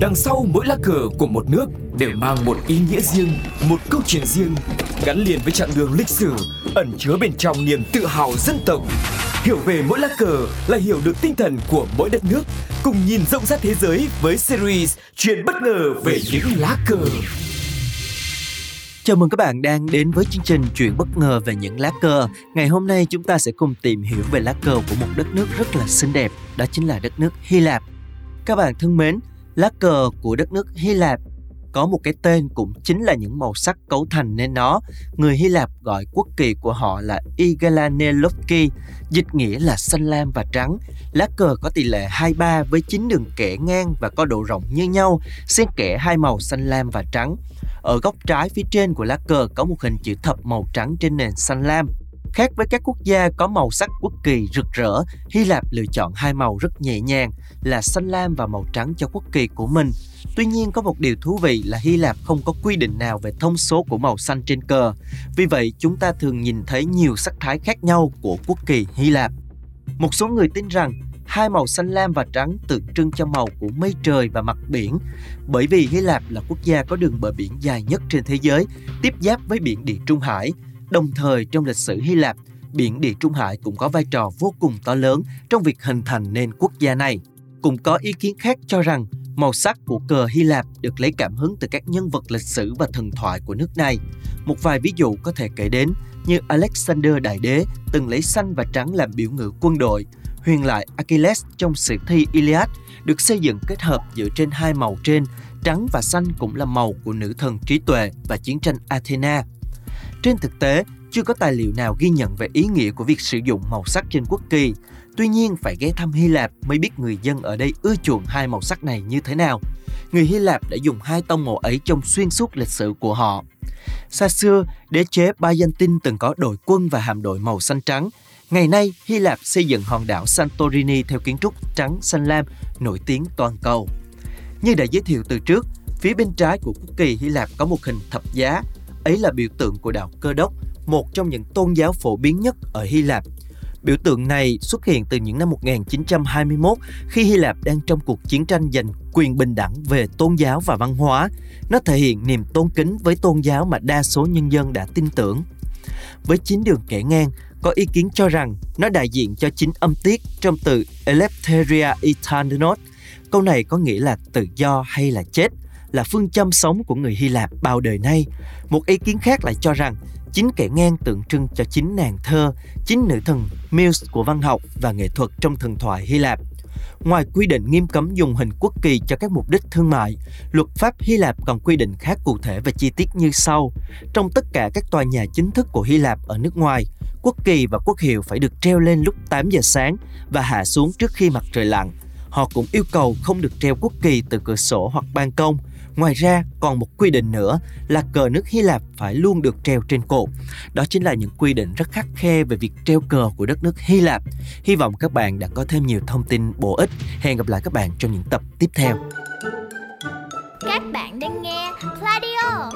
Đằng sau mỗi lá cờ của một nước đều mang một ý nghĩa riêng, một câu chuyện riêng, gắn liền với chặng đường lịch sử, ẩn chứa bên trong niềm tự hào dân tộc. Hiểu về mỗi lá cờ là hiểu được tinh thần của mỗi đất nước, cùng nhìn rộng rãi thế giới với series Chuyện bất ngờ về những lá cờ. Chào mừng các bạn đang đến với chương trình Chuyện bất ngờ về những lá cờ. Ngày hôm nay chúng ta sẽ cùng tìm hiểu về lá cờ của một đất nước rất là xinh đẹp, đó chính là đất nước Hy Lạp. Các bạn thân mến, lá cờ của đất nước Hy Lạp có một cái tên cũng chính là những màu sắc cấu thành nên nó. Người Hy Lạp gọi quốc kỳ của họ là Igalanelovki, dịch nghĩa là xanh lam và trắng. Lá cờ có tỷ lệ 23 với 9 đường kẻ ngang và có độ rộng như nhau, xen kẽ hai màu xanh lam và trắng. Ở góc trái phía trên của lá cờ có một hình chữ thập màu trắng trên nền xanh lam. Khác với các quốc gia có màu sắc quốc kỳ rực rỡ, Hy Lạp lựa chọn hai màu rất nhẹ nhàng là xanh lam và màu trắng cho quốc kỳ của mình. Tuy nhiên có một điều thú vị là Hy Lạp không có quy định nào về thông số của màu xanh trên cờ. Vì vậy, chúng ta thường nhìn thấy nhiều sắc thái khác nhau của quốc kỳ Hy Lạp. Một số người tin rằng hai màu xanh lam và trắng tượng trưng cho màu của mây trời và mặt biển. Bởi vì Hy Lạp là quốc gia có đường bờ biển dài nhất trên thế giới, tiếp giáp với biển Địa Trung Hải. Đồng thời trong lịch sử Hy Lạp, biển Địa Trung Hải cũng có vai trò vô cùng to lớn trong việc hình thành nên quốc gia này. Cũng có ý kiến khác cho rằng màu sắc của cờ Hy Lạp được lấy cảm hứng từ các nhân vật lịch sử và thần thoại của nước này. Một vài ví dụ có thể kể đến như Alexander Đại Đế từng lấy xanh và trắng làm biểu ngữ quân đội, huyền lại Achilles trong sử thi Iliad được xây dựng kết hợp dựa trên hai màu trên, trắng và xanh cũng là màu của nữ thần trí tuệ và chiến tranh Athena. Trên thực tế, chưa có tài liệu nào ghi nhận về ý nghĩa của việc sử dụng màu sắc trên quốc kỳ. Tuy nhiên, phải ghé thăm Hy Lạp mới biết người dân ở đây ưa chuộng hai màu sắc này như thế nào. Người Hy Lạp đã dùng hai tông màu ấy trong xuyên suốt lịch sử của họ. Xa xưa, đế chế Byzantine từng có đội quân và hạm đội màu xanh trắng. Ngày nay, Hy Lạp xây dựng hòn đảo Santorini theo kiến trúc trắng xanh lam nổi tiếng toàn cầu. Như đã giới thiệu từ trước, phía bên trái của quốc kỳ Hy Lạp có một hình thập giá, ấy là biểu tượng của đạo Cơ đốc, một trong những tôn giáo phổ biến nhất ở Hy Lạp. Biểu tượng này xuất hiện từ những năm 1921 khi Hy Lạp đang trong cuộc chiến tranh giành quyền bình đẳng về tôn giáo và văn hóa. Nó thể hiện niềm tôn kính với tôn giáo mà đa số nhân dân đã tin tưởng. Với chín đường kẻ ngang, có ý kiến cho rằng nó đại diện cho chín âm tiết trong từ Eleftheria Itanos. Câu này có nghĩa là tự do hay là chết, là phương châm sống của người Hy Lạp bao đời nay. Một ý kiến khác lại cho rằng chính kẻ ngang tượng trưng cho chính nàng thơ, chính nữ thần muse của văn học và nghệ thuật trong thần thoại Hy Lạp. Ngoài quy định nghiêm cấm dùng hình quốc kỳ cho các mục đích thương mại, luật pháp Hy Lạp còn quy định khá cụ thể và chi tiết như sau. Trong tất cả các tòa nhà chính thức của Hy Lạp ở nước ngoài, quốc kỳ và quốc hiệu phải được treo lên lúc 8 giờ sáng và hạ xuống trước khi mặt trời lặn. Họ cũng yêu cầu không được treo quốc kỳ từ cửa sổ hoặc ban công, Ngoài ra, còn một quy định nữa là cờ nước Hy Lạp phải luôn được treo trên cột. Đó chính là những quy định rất khắc khe về việc treo cờ của đất nước Hy Lạp. Hy vọng các bạn đã có thêm nhiều thông tin bổ ích. Hẹn gặp lại các bạn trong những tập tiếp theo. Các bạn đang nghe Pladio